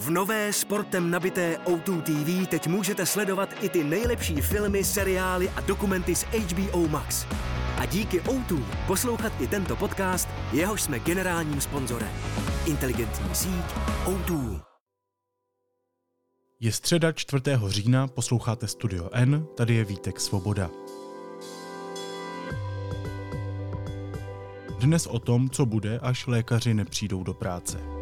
V nové sportem nabité O2 TV teď můžete sledovat i ty nejlepší filmy, seriály a dokumenty z HBO Max. A díky O2 poslouchat i tento podcast, jehož jsme generálním sponzorem. Inteligentní síť O2. Je středa 4. října, posloucháte Studio N, tady je Vítek Svoboda. Dnes o tom, co bude, až lékaři nepřijdou do práce.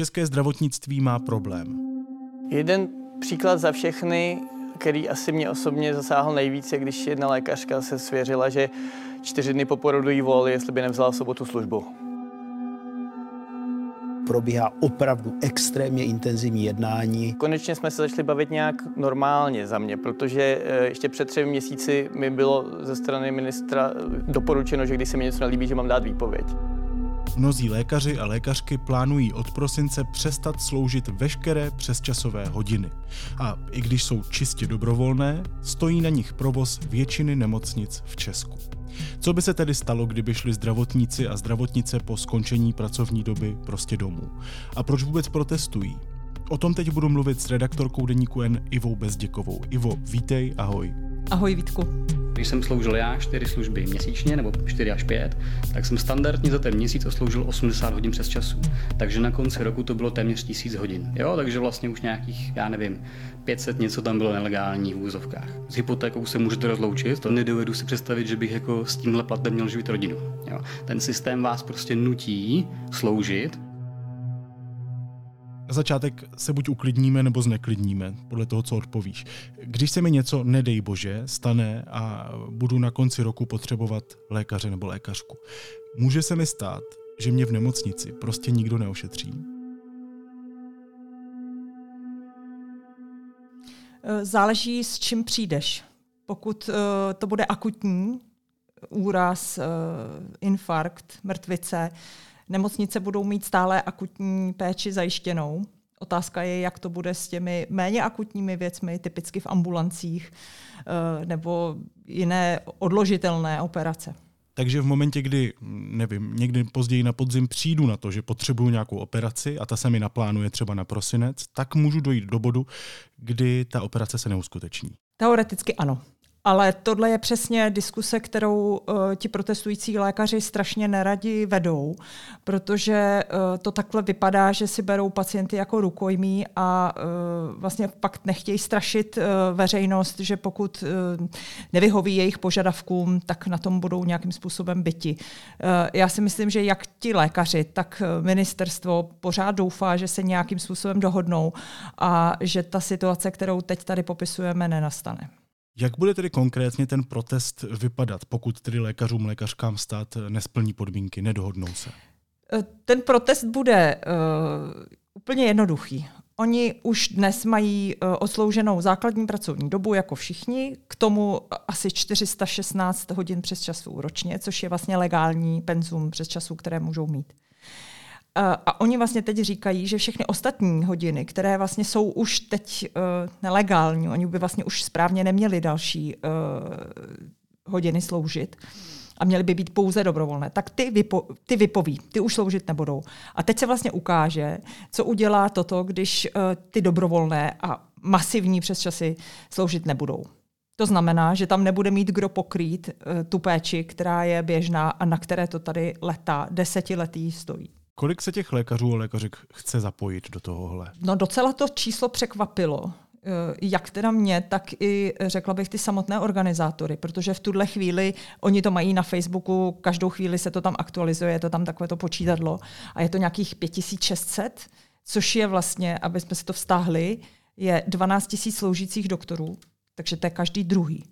České zdravotnictví má problém. Jeden příklad za všechny, který asi mě osobně zasáhl nejvíce, když jedna lékařka se svěřila, že čtyři dny po porodu jí volali, jestli by nevzala v sobotu službu. Probíhá opravdu extrémně intenzivní jednání. Konečně jsme se začali bavit nějak normálně za mě, protože eh, ještě před třemi měsíci mi bylo ze strany ministra doporučeno, že když se mi něco nelíbí, že mám dát výpověď. Mnozí lékaři a lékařky plánují od prosince přestat sloužit veškeré přesčasové hodiny. A i když jsou čistě dobrovolné, stojí na nich provoz většiny nemocnic v Česku. Co by se tedy stalo, kdyby šli zdravotníci a zdravotnice po skončení pracovní doby prostě domů? A proč vůbec protestují? O tom teď budu mluvit s redaktorkou Deníku N Ivou Bezděkovou. Ivo, vítej, ahoj. Ahoj Vítku. Když jsem sloužil já čtyři služby měsíčně, nebo 4 až 5, tak jsem standardně za ten měsíc osloužil 80 hodin přes času. Takže na konci roku to bylo téměř 1000 hodin. Jo, takže vlastně už nějakých, já nevím, 500 něco tam bylo nelegální v úzovkách. S hypotékou se můžete rozloučit, to nedovedu si představit, že bych jako s tímhle platem měl živit rodinu. Jo. Ten systém vás prostě nutí sloužit, na začátek se buď uklidníme nebo zneklidníme, podle toho, co odpovíš. Když se mi něco, nedej bože, stane a budu na konci roku potřebovat lékaře nebo lékařku, může se mi stát, že mě v nemocnici prostě nikdo neošetří? Záleží, s čím přijdeš. Pokud uh, to bude akutní, úraz, uh, infarkt, mrtvice, nemocnice budou mít stále akutní péči zajištěnou. Otázka je, jak to bude s těmi méně akutními věcmi, typicky v ambulancích eh, nebo jiné odložitelné operace. Takže v momentě, kdy, nevím, někdy později na podzim přijdu na to, že potřebuju nějakou operaci a ta se mi naplánuje třeba na prosinec, tak můžu dojít do bodu, kdy ta operace se neuskuteční. Teoreticky ano. Ale tohle je přesně diskuse, kterou uh, ti protestující lékaři strašně neradi vedou, protože uh, to takhle vypadá, že si berou pacienty jako rukojmí a uh, vlastně pak nechtějí strašit uh, veřejnost, že pokud uh, nevyhoví jejich požadavkům, tak na tom budou nějakým způsobem byti. Uh, já si myslím, že jak ti lékaři, tak ministerstvo pořád doufá, že se nějakým způsobem dohodnou a že ta situace, kterou teď tady popisujeme, nenastane. Jak bude tedy konkrétně ten protest vypadat, pokud tedy lékařům, lékařkám stát nesplní podmínky, nedohodnou se? E, ten protest bude uh, úplně jednoduchý. Oni už dnes mají uh, odslouženou základní pracovní dobu jako všichni, k tomu asi 416 hodin přes časů ročně, což je vlastně legální penzum přes časů, které můžou mít. A oni vlastně teď říkají, že všechny ostatní hodiny, které vlastně jsou už teď uh, nelegální, oni by vlastně už správně neměli další uh, hodiny sloužit a měly by být pouze dobrovolné, tak ty, vypo, ty vypoví, ty už sloužit nebudou. A teď se vlastně ukáže, co udělá toto, když uh, ty dobrovolné a masivní přesčasy sloužit nebudou. To znamená, že tam nebude mít kdo pokrýt uh, tu péči, která je běžná a na které to tady leta, desetiletí stojí. Kolik se těch lékařů a lékařek chce zapojit do tohohle? No docela to číslo překvapilo eh, jak teda mě, tak i řekla bych ty samotné organizátory, protože v tuhle chvíli oni to mají na Facebooku, každou chvíli se to tam aktualizuje, je to tam takové to počítadlo a je to nějakých 5600, což je vlastně, aby jsme si to vztáhli, je 12 000 sloužících doktorů, takže to je každý druhý.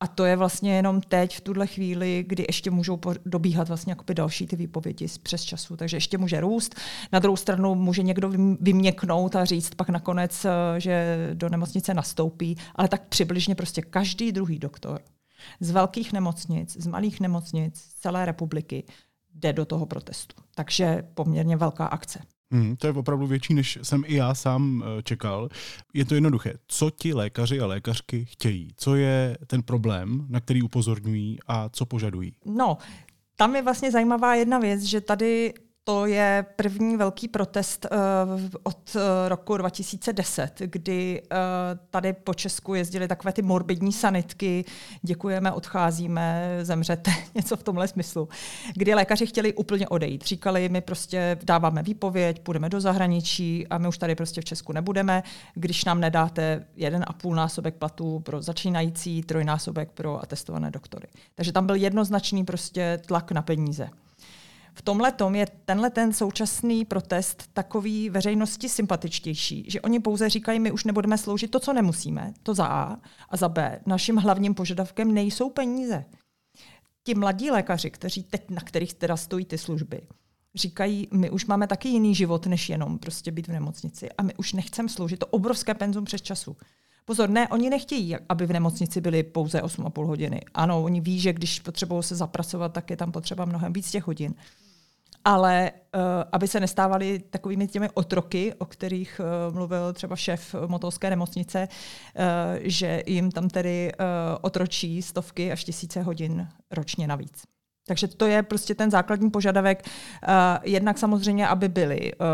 A to je vlastně jenom teď, v tuhle chvíli, kdy ještě můžou dobíhat vlastně další ty výpovědi z přes času. Takže ještě může růst. Na druhou stranu může někdo vyměknout a říct pak nakonec, eh, že do nemocnice nastoupí, ale tak přibližně prostě každý druhý doktor z velkých nemocnic, z malých nemocnic, z celé republiky jde do toho protestu. Takže poměrně velká akce. Hmm, to je opravdu větší, než jsem i já sám eh, čekal. Je to jednoduché. Co ti lékaři a lékařky chtějí? Co je ten problém, na který upozorňují a co požadují? No, tam je vlastně zajímavá jedna věc, že tady to je první velký protest uh, od uh, roku 2010, kdy uh, tady po Česku jezdili takové ty morbidní sanitky, děkujeme, odcházíme, zemřete, něco v tomhle smyslu, kdy lékaři chtěli úplně odejít. Říkali, my prostě dáváme výpověď, půjdeme do zahraničí a my už tady prostě v Česku nebudeme, když nám nedáte jeden a půl násobek platů pro začínající, trojnásobek pro atestované doktory. Takže tam byl jednoznačný prostě tlak na peníze. V tomhle tom je tenhle ten současný protest takový veřejnosti sympatičtější, že oni pouze říkají, my už nebudeme sloužit to, co nemusíme, to za A, a za B. Naším hlavním požadavkem nejsou peníze. Ti mladí lékaři, kteří teď, na kterých teda stojí ty služby, říkají, my už máme taky jiný život, než jenom prostě být v nemocnici a my už nechceme sloužit to obrovské penzum přes času. Pozor, ne, oni nechtějí, aby v nemocnici byly pouze 8,5 hodiny. Ano, oni ví, že když potřebují se zapracovat, tak je tam potřeba mnohem víc těch hodin ale uh, aby se nestávali takovými těmi otroky, o kterých uh, mluvil třeba šéf motolské nemocnice, uh, že jim tam tedy uh, otročí stovky až tisíce hodin ročně navíc. Takže to je prostě ten základní požadavek. Uh, jednak samozřejmě, aby byly uh,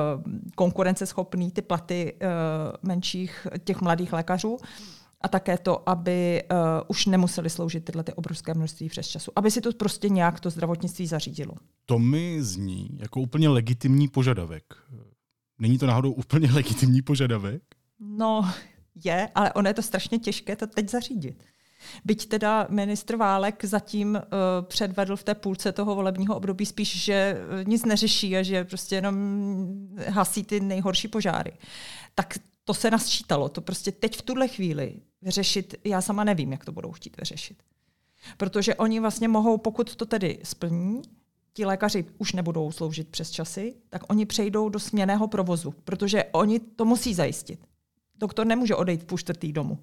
konkurenceschopný ty platy uh, menších těch mladých lékařů, a také to, aby uh, už nemuseli sloužit tyhle ty obrovské množství přes času. Aby si to prostě nějak to zdravotnictví zařídilo. To mi zní jako úplně legitimní požadavek. Není to náhodou úplně legitimní požadavek? No, je, ale ono je to strašně těžké to teď zařídit. Byť teda ministr Válek zatím uh, předvedl v té půlce toho volebního období spíš, že uh, nic neřeší a že prostě jenom hasí ty nejhorší požáry. Tak to se nasčítalo. To prostě teď v tuhle chvíli vyřešit, já sama nevím, jak to budou chtít vyřešit. Protože oni vlastně mohou, pokud to tedy splní, ti lékaři už nebudou sloužit přes časy, tak oni přejdou do směného provozu, protože oni to musí zajistit. Doktor nemůže odejít v půl čtvrtý domů.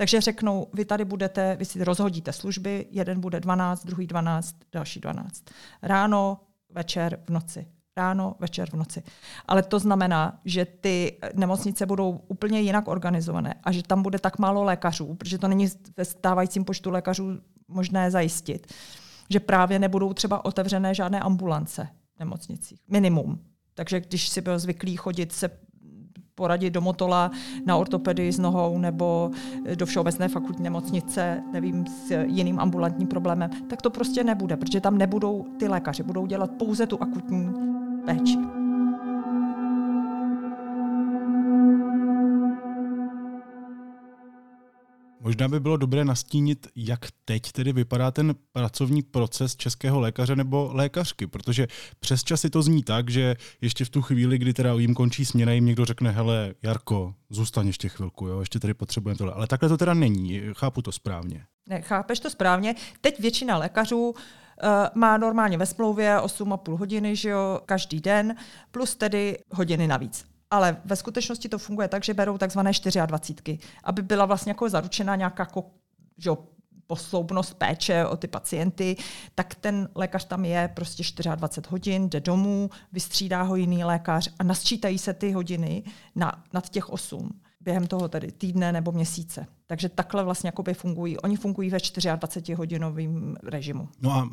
Takže řeknou, vy tady budete, vy si rozhodíte služby, jeden bude 12, druhý 12, další 12. Ráno, večer, v noci ráno, večer, v noci. Ale to znamená, že ty nemocnice budou úplně jinak organizované a že tam bude tak málo lékařů, protože to není ve stávajícím počtu lékařů možné zajistit, že právě nebudou třeba otevřené žádné ambulance v nemocnicích. Minimum. Takže když si byl zvyklý chodit se poradit do Motola na ortopedii s nohou nebo do Všeobecné fakultní nemocnice, nevím, s jiným ambulantním problémem, tak to prostě nebude, protože tam nebudou ty lékaři, budou dělat pouze tu akutní péči. Možná by bylo dobré nastínit, jak teď tedy vypadá ten pracovní proces českého lékaře nebo lékařky, protože přes časy to zní tak, že ještě v tu chvíli, kdy teda jim končí směna, jim někdo řekne, hele, Jarko, zůstaň ještě chvilku, jo, ještě tady potřebujeme tohle. Ale takhle to teda není, chápu to správně. Ne, chápeš to správně. Teď většina lékařů Eh, má normálně ve smlouvě 8,5 hodiny, že jo, každý den, plus tedy hodiny navíc. Ale ve skutečnosti to funguje tak, že berou takzvané 24, aby byla vlastně jako zaručena nějaká jako, že jo, posloubnost péče o ty pacienty, tak ten lékař tam je prostě 24 hodin, jde domů, vystřídá ho jiný lékař a nasčítají se ty hodiny na, nad těch 8 během toho tedy týdne nebo měsíce. Takže takhle vlastně jakoby fungují. Oni fungují ve 24-hodinovém režimu. No a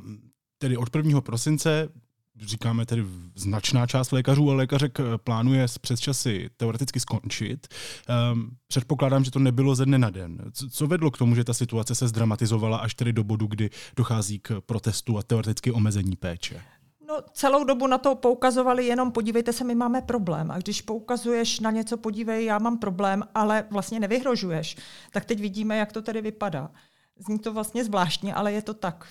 tedy od 1. prosince říkáme tedy značná část lékařů a lékařek eh, plánuje přes časy teoreticky skončit. Um, předpokládám, že to nebylo ze dne na den. Co vedlo k tomu, že ta situace se zdramatizovala až tedy do bodu, kdy dochází k protestu a teoreticky omezení péče? No, celou dobu na to poukazovali jenom podívejte se, my máme problém. A když poukazuješ na něco, podívej, já mám problém, ale vlastně nevyhrožuješ, tak teď vidíme, jak to tedy vypadá. Zní to vlastně zvláštně, ale je to tak.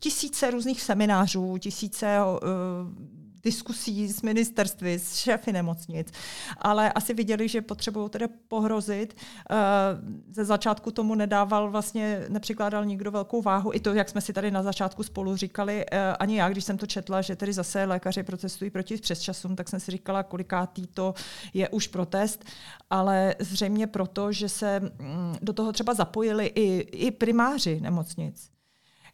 Tisíce různých seminářů, tisíce diskusí s ministerstvy, s šéfy nemocnic, ale asi viděli, že potřebují tedy pohrozit. Eh, ze začátku tomu nedával vlastně, nepřikládal nikdo velkou váhu. I to, jak jsme si tady na začátku spolu říkali, eh, ani já, když jsem to četla, že tedy zase lékaři protestují proti přesčasům, tak jsem si říkala, kolikátý to je už protest, ale zřejmě proto, že se mm, do toho třeba zapojili i, i primáři nemocnic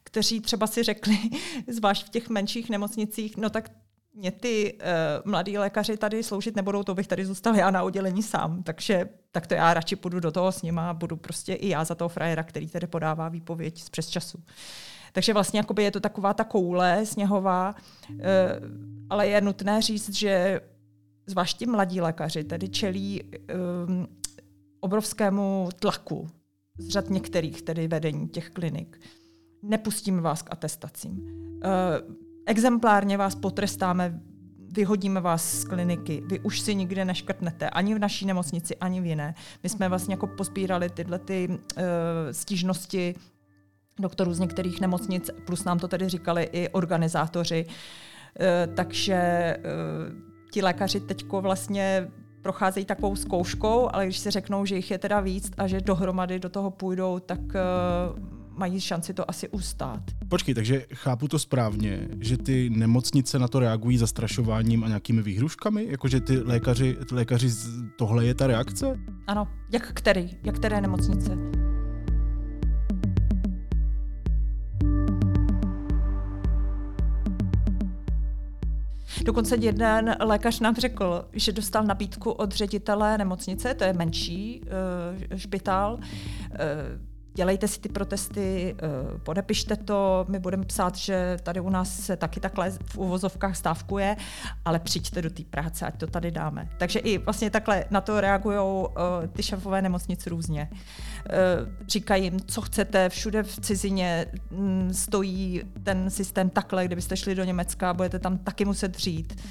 kteří třeba si řekli, zvlášť v těch menších nemocnicích, no tak mě ty uh, mladí lékaři tady sloužit nebudou, to bych tady zůstal já na oddělení sám. Takže tak to já radši půjdu do toho s nima a budu prostě i já za toho frajera, který tady podává výpověď z přes času. Takže vlastně jakoby je to taková ta koule sněhová, uh, ale je nutné říct, že zvláště mladí lékaři tedy čelí um, obrovskému tlaku z řad některých tedy vedení těch klinik. Nepustíme vás k atestacím. Uh, exemplárně vás potrestáme, vyhodíme vás z kliniky, vy už si nikde neškrtnete, ani v naší nemocnici, ani v jiné. My jsme vlastně jako pospírali tyhle ty uh, stížnosti doktorů z některých nemocnic, plus nám to tedy říkali i organizátoři. Uh, takže uh, ti lékaři teď vlastně procházejí takovou zkouškou, ale když si řeknou, že jich je teda víc a že dohromady do toho půjdou, tak uh, mají šanci to asi ustát. Počkej, takže chápu to správně, že ty nemocnice na to reagují zastrašováním a nějakými výhruškami? Jakože ty lékaři, ty lékaři, tohle je ta reakce? Ano, jak který? Jak které nemocnice? Dokonce jeden lékař nám řekl, že dostal nabídku od ředitele nemocnice, to je menší uh, špitál, uh, dělejte si ty protesty, eh, podepište to, my budeme psát, že tady u nás se taky takhle v uvozovkách stávkuje, ale přijďte do té práce, ať to tady dáme. Takže i vlastně takhle na to reagují eh, ty šéfové nemocnic různě. Eh, říkají jim, co chcete, všude v cizině mm, stojí ten systém takhle, kdybyste šli do Německa, budete tam taky muset dřít.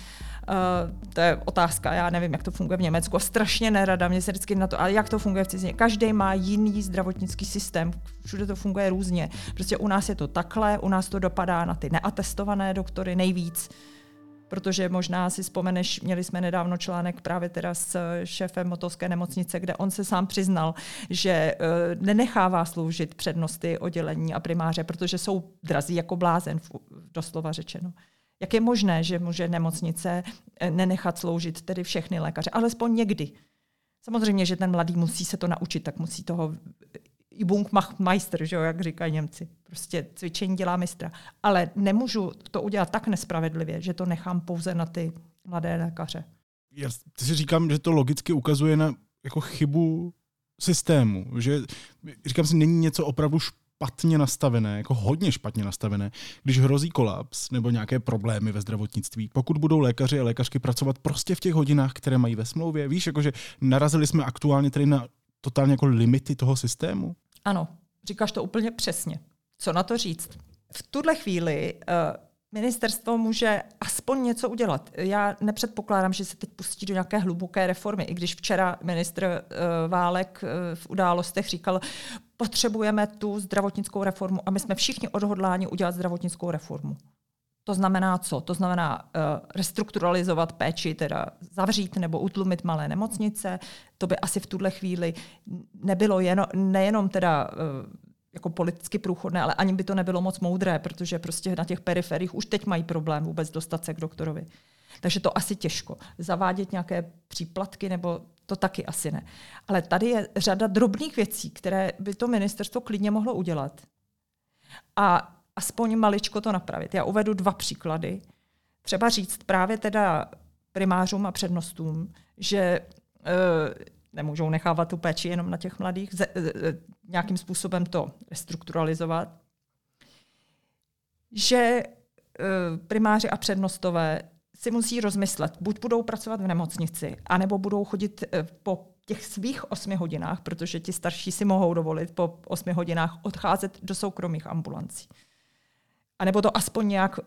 Uh, to je otázka, já nevím, jak to funguje v Německu. Strašně nerada, mě se vždycky na to, ale jak to funguje v cizině. Každý má jiný zdravotnický systém, všude to funguje různě. Prostě u nás je to takhle, u nás to dopadá na ty neatestované doktory nejvíc protože možná si vzpomeneš, měli jsme nedávno článek právě teda s šéfem motovské nemocnice, kde on se sám přiznal, že uh, nenechává sloužit přednosty oddělení a primáře, protože jsou drazí jako blázen, doslova řečeno. Jak je možné, že může nemocnice eh, nenechat sloužit tedy všechny lékaře, alespoň někdy. Samozřejmě, že ten mladý musí se to naučit, tak musí toho Übung macht Meister, že jo, jak říkají Němci. Prostě cvičení dělá mistra. Ale nemůžu to udělat tak nespravedlivě, že to nechám pouze na ty mladé lékaře. Já si říkám, že to logicky ukazuje na jako chybu systému, že říkám si, není něco opravdu špatně nastavené, jako hodně špatně nastavené, když hrozí kolaps nebo nějaké problémy ve zdravotnictví. Pokud budou lékaři a lékařky pracovat prostě v těch hodinách, které mají ve smlouvě, víš, jakože narazili jsme aktuálně tady na totálně jako limity toho systému? Ano, říkáš to úplně přesně. Co na to říct? V tuhle chvíli uh, ministerstvo může aspoň něco udělat. Já nepředpokládám, že se teď pustí do nějaké hluboké reformy, i když včera ministr uh, Válek uh, v událostech říkal, potřebujeme tu zdravotnickou reformu a my jsme všichni odhodláni udělat zdravotnickou reformu. To znamená co? To znamená uh, restrukturalizovat péči, teda zavřít nebo utlumit malé nemocnice. To by asi v tuhle chvíli nebylo jeno, nejenom teda uh, jako politicky průchodné, ale ani by to nebylo moc moudré, protože prostě na těch periferích už teď mají problém vůbec dostat se k doktorovi. Takže to asi těžko. Zavádět nějaké příplatky nebo to taky asi ne. Ale tady je řada drobných věcí, které by to ministerstvo klidně mohlo udělat. A aspoň maličko to napravit. Já uvedu dva příklady. Třeba říct právě teda primářům a přednostům, že e, nemůžou nechávat tu péči jenom na těch mladých, ze, e, nějakým způsobem to restrukturalizovat, že primáři a přednostové si musí rozmyslet, buď budou pracovat v nemocnici, anebo budou chodit e, po těch svých osmi hodinách, protože ti starší si mohou dovolit po osmi hodinách odcházet do soukromých ambulancí. A nebo to aspoň nějak, uh,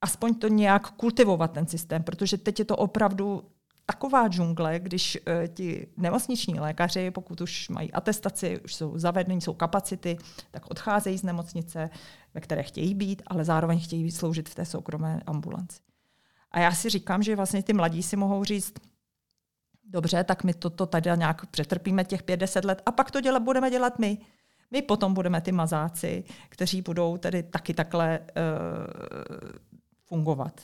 aspoň to nějak kultivovat ten systém, protože teď je to opravdu taková džungle, když uh, ti nemocniční lékaři, pokud už mají atestaci, už jsou zavedení, jsou kapacity, tak odcházejí z nemocnice, ve které chtějí být, ale zároveň chtějí sloužit v té soukromé ambulanci. A já si říkám, že vlastně ty mladí si mohou říct, dobře, tak my toto tady nějak přetrpíme těch 50 let a pak to dělat, budeme dělat my. My potom budeme ty mazáci, kteří budou tedy taky takhle uh, fungovat.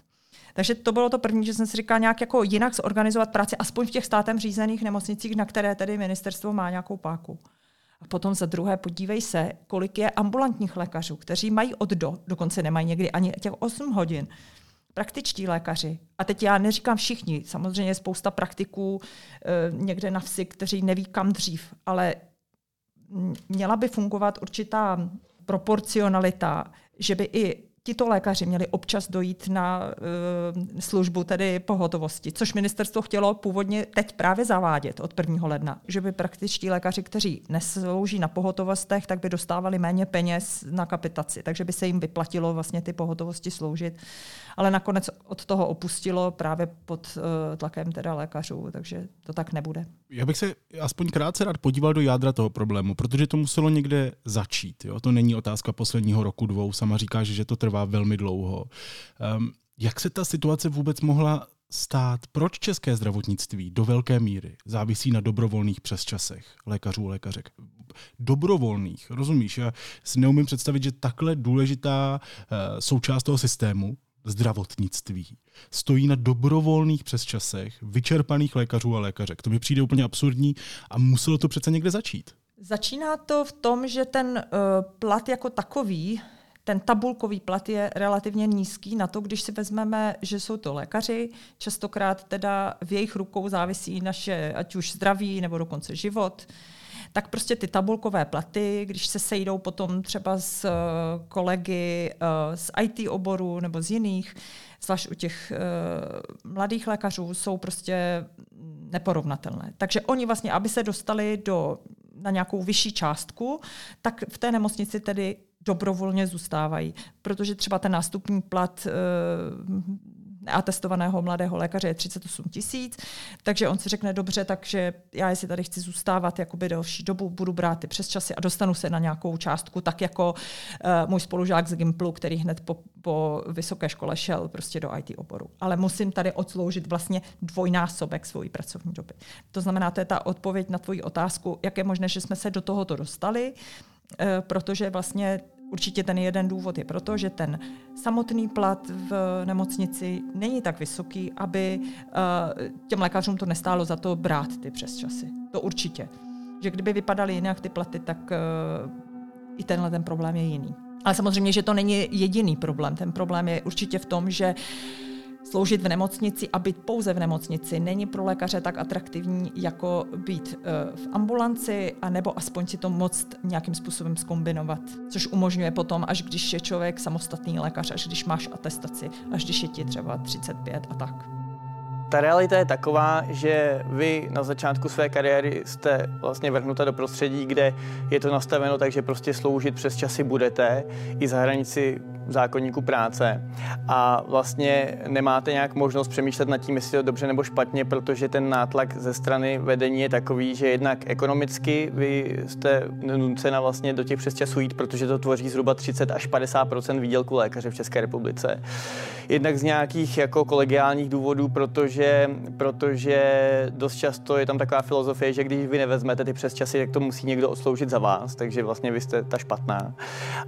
Takže to bylo to první, že jsem si říkala nějak jako jinak zorganizovat práci, aspoň v těch státem řízených nemocnicích, na které tedy ministerstvo má nějakou páku. A potom za druhé podívej se, kolik je ambulantních lékařů, kteří mají od do, dokonce nemají někdy ani těch 8 hodin praktičtí lékaři, a teď já neříkám všichni, samozřejmě je spousta praktiků e, někde na vsi, kteří neví kam dřív, ale měla by fungovat určitá proporcionalita, že by i tito lékaři měli občas dojít na uh, službu, tedy pohotovosti, což ministerstvo chtělo původně teď právě zavádět od 1. ledna, že by praktičtí lékaři, kteří neslouží na pohotovostech, tak by dostávali méně peněz na kapitaci, takže by se jim vyplatilo vlastně ty pohotovosti sloužit ale nakonec od toho opustilo právě pod uh, tlakem teda lékařů, takže to tak nebude. Já bych se aspoň krátce rád podíval do jádra toho problému, protože to muselo někde začít. Jo? To není otázka posledního roku, dvou. Sama říkáš, že to trvá velmi dlouho. Um, jak se ta situace vůbec mohla stát? Proč české zdravotnictví do velké míry závisí na dobrovolných přesčasech lékařů a lékařek? Dobrovolných, rozumíš? Já si neumím představit, že takhle důležitá uh, součást toho systému zdravotnictví stojí na dobrovolných přesčasech vyčerpaných lékařů a lékařek. To mi přijde úplně absurdní a muselo to přece někde začít. Začíná to v tom, že ten uh, plat jako takový, ten tabulkový plat je relativně nízký na to, když si vezmeme, že jsou to lékaři, častokrát teda v jejich rukou závisí naše ať už zdraví nebo dokonce život. Tak prostě ty tabulkové platy, když se sejdou potom třeba s eh, kolegy eh, z IT oboru nebo z jiných, zvlášť u těch uh, mladých lékařů, jsou prostě neporovnatelné. Takže oni vlastně, aby se dostali do, na nějakou vyšší částku, tak v té nemocnici tedy dobrovolně zůstávají, protože třeba ten nástupní plat neatestovaného mladého lékaře je 38 tisíc, takže on si řekne, dobře, takže já jestli tady chci zůstávat jakoby delší dobu, budu brát ty přes časy a dostanu se na nějakou částku, tak jako uh, můj spolužák z Gimplu, který hned po, po vysoké škole šel prostě do IT oboru. Ale musím tady odsloužit vlastně dvojnásobek svojí pracovní doby. To znamená, to je ta odpověď na tvoji otázku, jak je možné, že jsme se do tohoto dostali, uh, protože vlastně Určitě ten jeden důvod je proto, že ten samotný plat v nemocnici není tak vysoký, aby uh, těm lékařům to nestálo za to brát ty přesčasy. To určitě. Že kdyby vypadaly jinak ty platy, tak uh, i tenhle ten problém je jiný. Ale samozřejmě, že to není jediný problém. Ten problém je určitě v tom, že uh, Sloužit v nemocnici a být pouze v nemocnici není pro lékaře tak atraktivní, jako být eh, v ambulanci, anebo aspoň si to moct nějakým způsobem skombinovat, což umožňuje potom, až když je člověk samostatný lékař, až když máš atestaci, až když je ti třeba 35 a tak. Ta realita je taková, že vy na začátku své kariéry jste vlastně vrhnuta do prostředí, kde je to nastaveno tak, že prostě sloužit přes časy budete i za hranici zákonníku práce a vlastně nemáte nějak možnost přemýšlet nad tím, jestli je to dobře nebo špatně, protože ten nátlak ze strany vedení je takový, že jednak ekonomicky vy jste nucena vlastně do těch přesčasů jít, protože to tvoří zhruba 30 až 50 výdělku lékaře v České republice. Jednak z nějakých jako kolegiálních důvodů, protože, protože dost často je tam taková filozofie, že když vy nevezmete ty přesčasy, tak to musí někdo odsloužit za vás, takže vlastně vy jste ta špatná.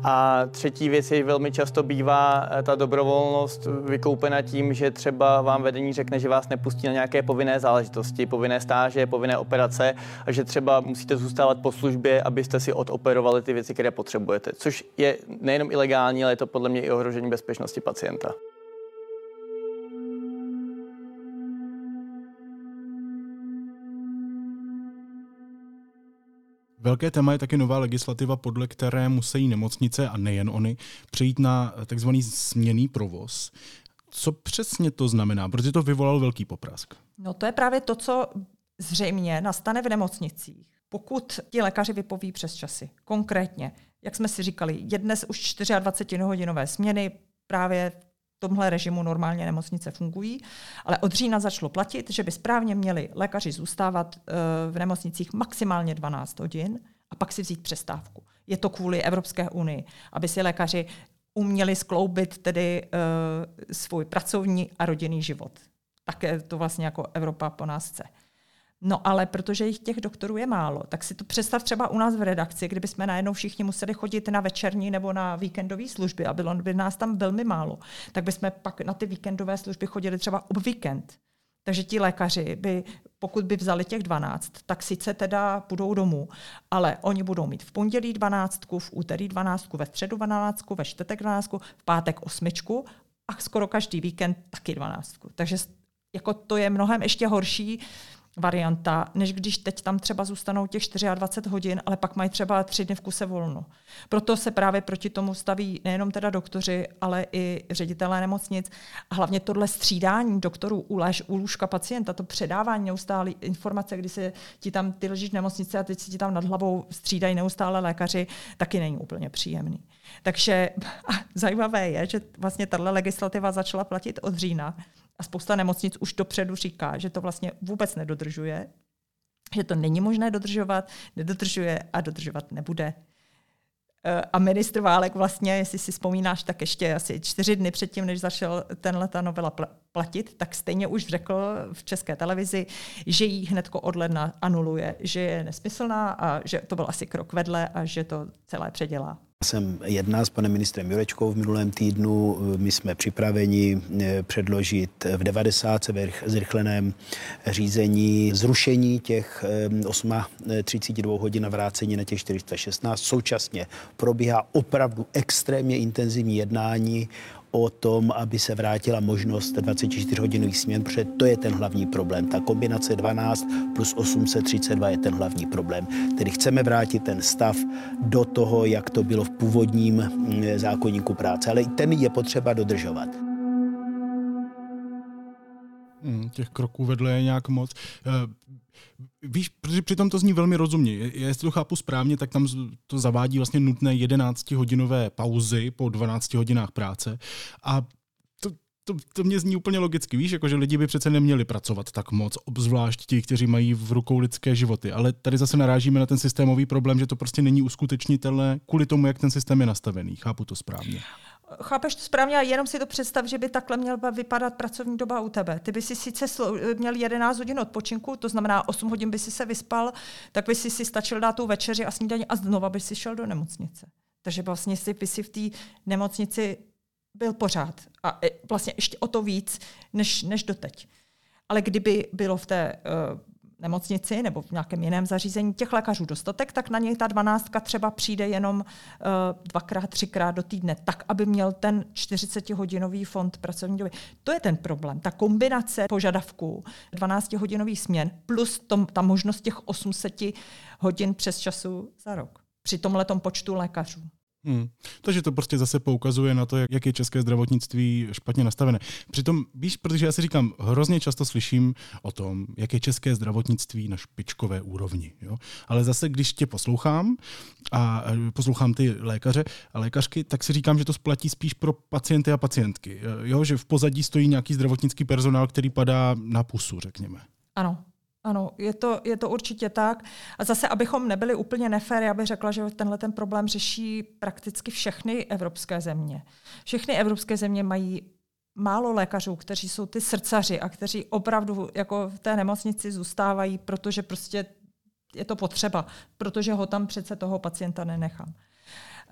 A třetí věc je velmi často často bývá eh, ta dobrovolnost vykoupena tím, že třeba vám vedení řekne, že vás nepustí na nějaké povinné záležitosti, povinné stáže, povinné operace a že třeba musíte zůstávat po službě, abyste si odoperovali ty věci, které potřebujete. Což je nejenom ilegální, ale je to podle mě i ohrožení bezpečnosti pacienta. Velké téma je taky nová legislativa, podle které musí nemocnice a nejen oni přejít na tzv. směný provoz. Co přesně to znamená? Protože to vyvolalo velký poprask. No to je právě to, co zřejmě nastane v nemocnicích. Pokud ti lékaři vypoví přes časy. Konkrétně, jak jsme si říkali, je dnes už 24-hodinové směny, právě tomhle režimu normálně nemocnice fungují, ale od října začalo platit, že by správně měli lékaři zůstávat eh, v nemocnicích maximálně 12 hodin a pak si vzít přestávku. Je to kvůli Evropské unii, aby si lékaři uměli skloubit tedy uh, svůj pracovní a rodinný život. Také to vlastně jako Evropa po nás chce. No ale protože jich těch doktorů je málo, tak si to představ třeba u nás v redakci, kdyby jsme najednou všichni museli chodit na večerní nebo na víkendové služby a bylo by nás tam velmi málo, tak bychom pak na ty víkendové služby chodili třeba ob víkend. Takže ti lékaři by, pokud by vzali těch 12, tak sice teda budou domů, ale oni budou mít v pondělí 12, v úterý 12, ve středu 12, ve čtvrtek 12, v pátek osmičku a skoro každý víkend taky dvanáctku. Takže jako to je mnohem ještě horší, varianta, než když teď tam třeba zůstanou těch 24 hodin, ale pak mají třeba tři dny v kuse volno. Proto se právě proti tomu staví nejenom teda doktoři, ale i ředitelé nemocnic. A hlavně tohle střídání doktorů u, léž, u lůžka pacienta, to předávání neustále informace, kdy se ti tam, ty ležíš v nemocnici a teď si ti tam nad hlavou střídají neustále lékaři, taky není úplně příjemný. Takže zajímavé je, že vlastně tahle legislativa začala platit od října a spousta nemocnic už dopředu říká, že to vlastně vůbec nedodržuje, že to není možné dodržovat, nedodržuje a dodržovat nebude. E, a ministr Válek vlastně, jestli si vzpomínáš, tak ještě asi čtyři dny předtím, než začal tenhle ta novela platit, tak stejně už řekl v české televizi, že ji hnedko od ledna anuluje, že je nesmyslná a že to byl asi krok vedle a že to celé předělá. Jsem jedná s panem ministrem Jurečkou v minulém týdnu. My jsme připraveni eh, předložit v 90. ve zrychleném řízení zrušení těch 32 eh, hodin a vrácení na těch 416. Současně probíhá opravdu extrémně intenzivní jednání o tom, aby se vrátila možnost 24-hodinových směn, protože to je ten hlavní problém. Ta kombinace 12 plus 832 je ten hlavní problém. Tedy chceme vrátit ten stav do toho, jak to bylo v původním mm, zákonníku práce, ale ten je potřeba dodržovat. Hmm, těch kroků vedle je nějak moc. Eh, víš, protože přitom to zní velmi rozumně. Jestli to chápu správně, tak tam to zavádí vlastně nutné 11-hodinové pauzy po 12 hodinách práce a to, to, to mě zní úplně logicky, víš, jako že lidi by přece neměli pracovat tak moc, obzvlášť ti, kteří mají v rukou lidské životy. Ale tady zase narážíme na ten systémový problém, že to prostě není uskutečnitelné kvůli tomu, jak ten systém je nastavený. Chápu to správně. Chápeš to správně, a jenom si to představ, že by takhle měla vypadat pracovní doba u tebe. Ty by si sice měl 11 hodin odpočinku, to znamená 8 hodin by si se vyspal, tak by si si stačil dát tu večeři a snídaní a znova by si šel do nemocnice. Takže vlastně si by si v té nemocnici byl pořád. A e, vlastně ještě o to víc, než, než doteď. Ale kdyby bylo v té uh, nemocnici nebo v nějakém jiném zařízení těch lékařů dostatek, tak na něj ta dvanáctka třeba přijde jenom uh, dvakrát, třikrát do týdne, tak, aby měl ten 40-hodinový fond pracovní doby. To je ten problém. Ta kombinace požadavků 12-hodinových směn plus tom, ta možnost těch 800 hodin přes času za rok při tomhle počtu lékařů. Hmm. Takže to prostě zase poukazuje na to, jak je české zdravotnictví špatně nastavené. Přitom, víš, protože já si říkám, hrozně často slyším o tom, jak je české zdravotnictví na špičkové úrovni. Jo? Ale zase, když tě poslouchám a poslouchám ty lékaře a lékařky, tak si říkám, že to splatí spíš pro pacienty a pacientky. Jo? Že v pozadí stojí nějaký zdravotnický personál, který padá na pusu, řekněme. Ano, ano, je to, je to určitě tak. A zase, abychom nebyli úplně nefér, já bych řekla, že tenhle ten problém řeší prakticky všechny evropské země. Všechny evropské země mají málo lékařů, kteří jsou ty srdcaři a kteří opravdu jako v té nemocnici zůstávají, protože prostě je to potřeba, protože ho tam přece toho pacienta nenechám.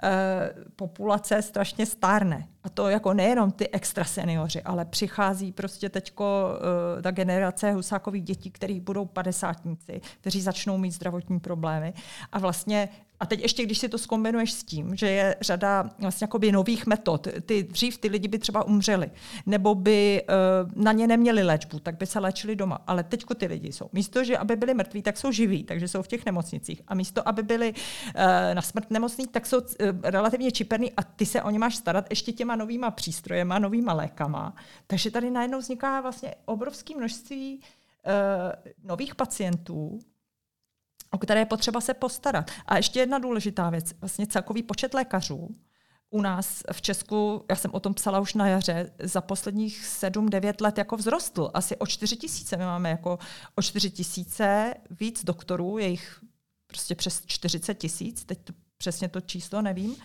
Eh, populace strašně stárne. A to jako nejenom ty extra seniori, ale přichází prostě teďko uh, ta generace husákových dětí, kterých budou padesátníci, kteří začnou mít zdravotní problémy. A vlastně a teď ještě, když si to skombinuješ s tím, že je řada vlastně nových metod, ty dřív ty lidi by třeba umřeli, nebo by uh, na ně neměli léčbu, tak by se léčili doma. Ale teď ty lidi jsou. Místo, že aby byli mrtví, tak jsou živí, takže jsou v těch nemocnicích. A místo, aby byli uh, na smrt nemocní, tak jsou uh, relativně čiperní a ty se o ně máš starat ještě těma novýma přístrojema, novýma lékama. Takže tady najednou vzniká vlastně obrovské množství uh, nových pacientů, o které je potřeba se postarat. A ještě jedna důležitá věc, vlastně celkový počet lékařů u nás v Česku, já jsem o tom psala už na jaře, za posledních 7-9 let jako vzrostl. Asi o 4 tisíce. My máme jako o 4 tisíce víc doktorů, je jich prostě přes 40 tisíc, teď přesně to číslo nevím,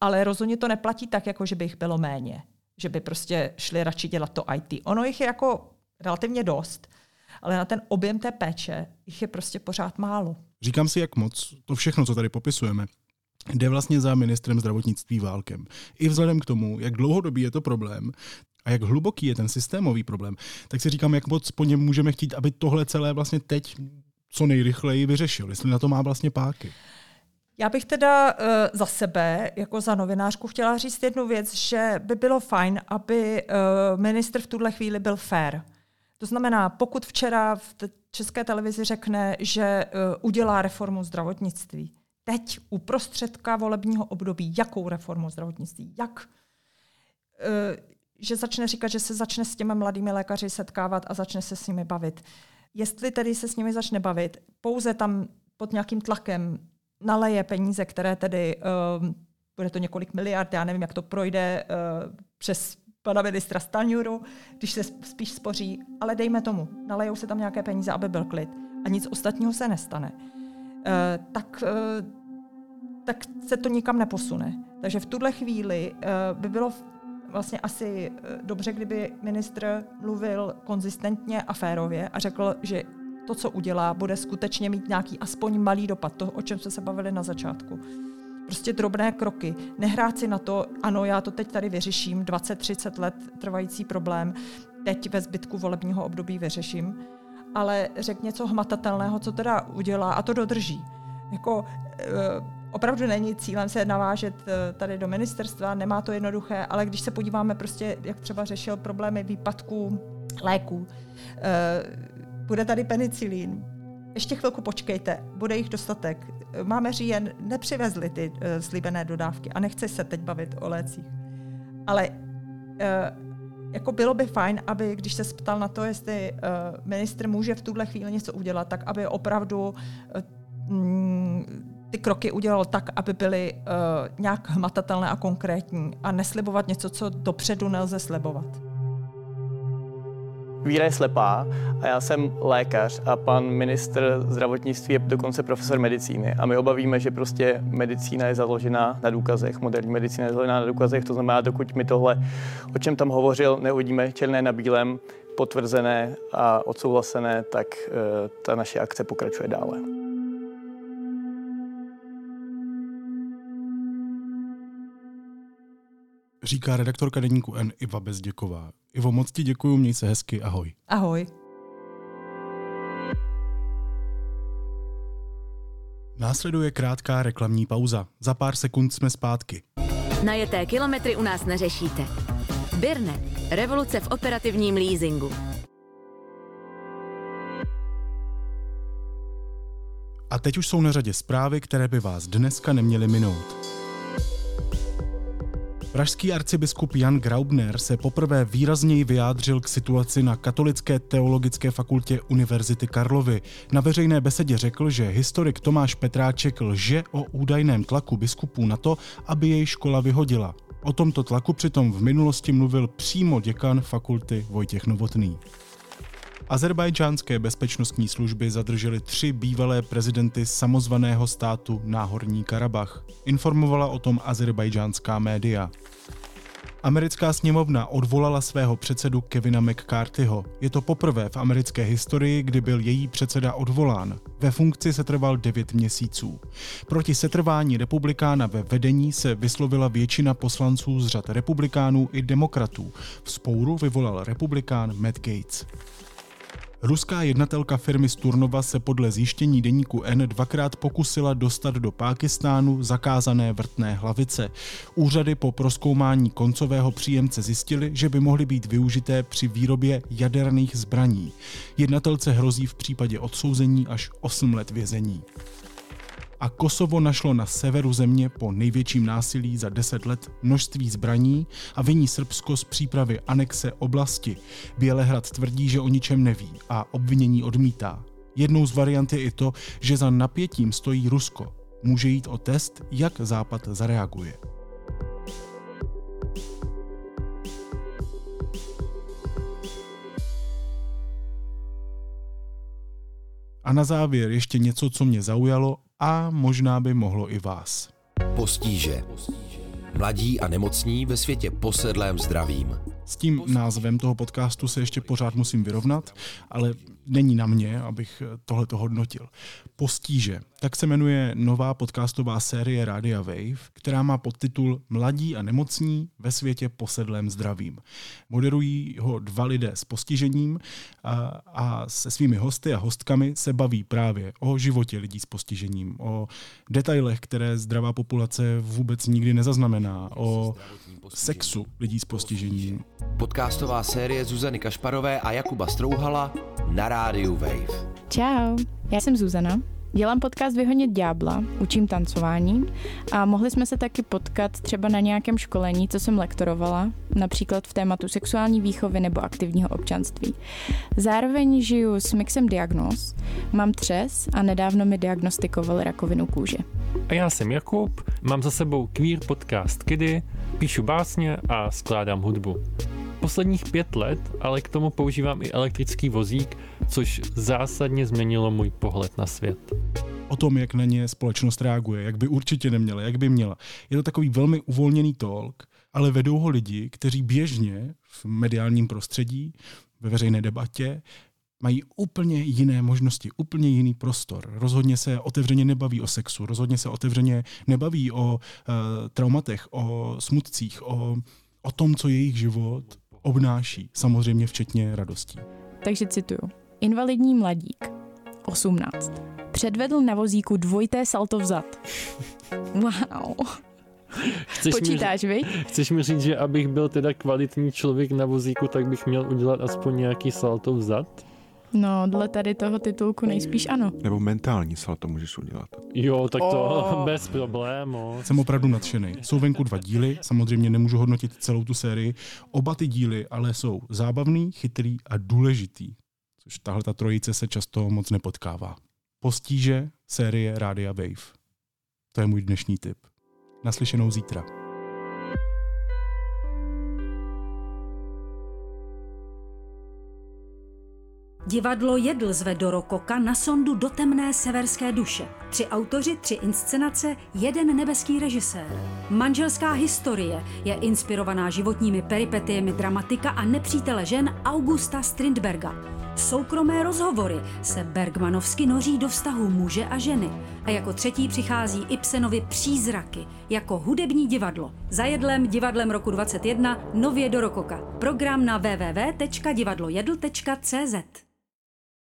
ale rozhodně to neplatí tak, jako že by jich bylo méně. Že by prostě šli radši dělat to IT. Ono jich je jako relativně dost, ale na ten objem té péče jich je prostě pořád málo. Říkám si, jak moc to všechno, co tady popisujeme, jde vlastně za ministrem zdravotnictví válkem. I vzhledem k tomu, jak dlouhodobý je to problém a jak hluboký je ten systémový problém, tak si říkám, jak moc po něm můžeme chtít, aby tohle celé vlastně teď co nejrychleji vyřešil, jestli na to má vlastně páky. Já bych teda uh, za sebe, jako za novinářku, chtěla říct jednu věc, že by bylo fajn, aby uh, ministr v tuhle chvíli byl fair. To znamená, pokud včera v české televizi řekne, že uh, udělá reformu zdravotnictví, teď uprostředka volebního období, jakou reformu zdravotnictví, jak, uh, že začne říkat, že se začne s těmi mladými lékaři setkávat a začne se s nimi bavit. Jestli tedy se s nimi začne bavit, pouze tam pod nějakým tlakem naleje peníze, které tedy, uh, bude to několik miliard, já nevím, jak to projde uh, přes pana ministra Stanjuru, když se spíš spoří, ale dejme tomu, nalejou se tam nějaké peníze, aby byl klid a nic ostatního se nestane, uh, tak, uh, tak se to nikam neposune. Takže v tuhle chvíli uh, by bylo vlastně asi dobře, kdyby ministr mluvil konzistentně a férově a řekl, že to, co udělá, bude skutečně mít nějaký aspoň malý dopad, to, o čem jsme se bavili na začátku. Prostě drobné kroky. Nehrát si na to, ano, já to teď tady vyřeším, 20-30 let trvající problém, teď ve zbytku volebního období vyřeším, ale řek něco hmatatelného, co teda udělá a to dodrží. Jako, e, opravdu není cílem se navážet e, tady do ministerstva, nemá to jednoduché, ale když se podíváme prostě, jak třeba řešil problémy výpadků léků, e, bude tady penicilín, ještě chvilku počkejte, bude jich dostatek. Máme říjen, nepřivezli ty uh, slíbené dodávky a nechci se teď bavit o lécích. Ale uh, jako bylo by fajn, aby, když se ptal na to, jestli uh, ministr může v tuhle chvíli něco udělat, tak aby opravdu uh, ty kroky udělal tak, aby byly uh, nějak hmatatelné a konkrétní a neslibovat něco, co dopředu nelze slibovat víra je slepá a já jsem lékař a pan ministr zdravotnictví je dokonce profesor medicíny a my obavíme, že prostě medicína je založena na důkazech, moderní medicína je založena na důkazech, to znamená, dokud mi tohle, o čem tam hovořil, neuvidíme černé na bílém, potvrzené a odsouhlasené, tak uh, ta naše akce pokračuje dále. Říká redaktorka deníku N Iva Bezděková. Ivo, moc ti děkuju, měj se hezky, ahoj. Ahoj. Následuje krátká reklamní pauza. Za pár sekund jsme zpátky. Najeté kilometry u nás neřešíte. Birne, revoluce v operativním leasingu. A teď už jsou na řadě zprávy, které by vás dneska neměly minout. Pražský arcibiskup Jan Graubner se poprvé výrazněji vyjádřil k situaci na Katolické teologické fakultě Univerzity Karlovy. Na veřejné besedě řekl, že historik Tomáš Petráček lže o údajném tlaku biskupů na to, aby jej škola vyhodila. O tomto tlaku přitom v minulosti mluvil přímo děkan fakulty Vojtěch Novotný. Azerbajdžánské bezpečnostní služby zadržely tři bývalé prezidenty samozvaného státu Náhorní Karabach. Informovala o tom azerbajdžánská média. Americká sněmovna odvolala svého předsedu Kevina McCarthyho. Je to poprvé v americké historii, kdy byl její předseda odvolán. Ve funkci se trval 9 měsíců. Proti setrvání republikána ve vedení se vyslovila většina poslanců z řad republikánů i demokratů. V spouru vyvolal republikán Matt Gates. Ruská jednatelka firmy Sturnova se podle zjištění deníku N dvakrát pokusila dostat do Pákistánu zakázané vrtné hlavice. Úřady po proskoumání koncového příjemce zjistily, že by mohly být využité při výrobě jaderných zbraní. Jednatelce hrozí v případě odsouzení až 8 let vězení a Kosovo našlo na severu země po největším násilí za 10 let množství zbraní a viní Srbsko z přípravy anexe oblasti. Bělehrad tvrdí, že o ničem neví a obvinění odmítá. Jednou z variant je i to, že za napětím stojí Rusko. Může jít o test, jak Západ zareaguje. A na závěr ještě něco, co mě zaujalo a možná by mohlo i vás. Postíže. Mladí a nemocní ve světě posedlém zdravím. S tím názvem toho podcastu se ještě pořád musím vyrovnat, ale není na mě, abych tohle to hodnotil. Postíže. Tak se jmenuje nová podcastová série Radia Wave, která má podtitul Mladí a nemocní ve světě posedlém zdravím. Moderují ho dva lidé s postižením a, a se svými hosty a hostkami se baví právě o životě lidí s postižením, o detailech, které zdravá populace vůbec nikdy nezaznamená, o sexu lidí s postižením. Podcastová série Zuzany Kašparové a Jakuba Strouhala na rádiu Wave. Čau, já jsem Zuzana, dělám podcast Vyhonit ďábla, učím tancování a mohli jsme se taky potkat třeba na nějakém školení, co jsem lektorovala, například v tématu sexuální výchovy nebo aktivního občanství. Zároveň žiju s mixem diagnóz, mám třes a nedávno mi diagnostikovali rakovinu kůže. A já jsem Jakub, mám za sebou queer podcast Kiddy, píšu básně a skládám hudbu. Posledních pět let ale k tomu používám i elektrický vozík, což zásadně změnilo můj pohled na svět. O tom, jak na ně společnost reaguje, jak by určitě neměla, jak by měla. Je to takový velmi uvolněný talk, ale vedou ho lidi, kteří běžně v mediálním prostředí, ve veřejné debatě mají úplně jiné možnosti, úplně jiný prostor. Rozhodně se otevřeně nebaví o sexu, rozhodně se otevřeně nebaví o uh, traumatech, o smutcích, o, o tom, co jejich život obnáší, samozřejmě včetně radostí. Takže cituju. Invalidní mladík, 18. Předvedl na vozíku dvojité salto vzad. Wow. Chceš Počítáš, mi, vy? Chceš mi říct, že abych byl teda kvalitní člověk na vozíku, tak bych měl udělat aspoň nějaký salto vzad? No, dle tady toho titulku nejspíš ano. Nebo mentální salto můžeš udělat. Jo, tak to Oh. bez problému. Jsem opravdu nadšený. Jsou venku dva díly, samozřejmě nemůžu hodnotit celou tu sérii. Oba ty díly ale jsou zábavný, chytrý a důležitý, což tahle ta trojice se často moc nepotkává. Postíže série Rádia Wave. To je můj dnešní tip. Naslyšenou zítra. Divadlo Jedl zve do Rokoka na sondu do temné severské duše. Tři autoři, tři inscenace, jeden nebeský režisér. Manželská historie je inspirovaná životními peripetiemi dramatika a nepřítele žen Augusta Strindberga. Soukromé rozhovory se Bergmanovsky noří do vztahu muže a ženy. A jako třetí přichází Ibsenovi Přízraky, jako hudební divadlo. Zajedlem divadlem roku 21 nově do Rokoka. Program na www.divadlojedl.cz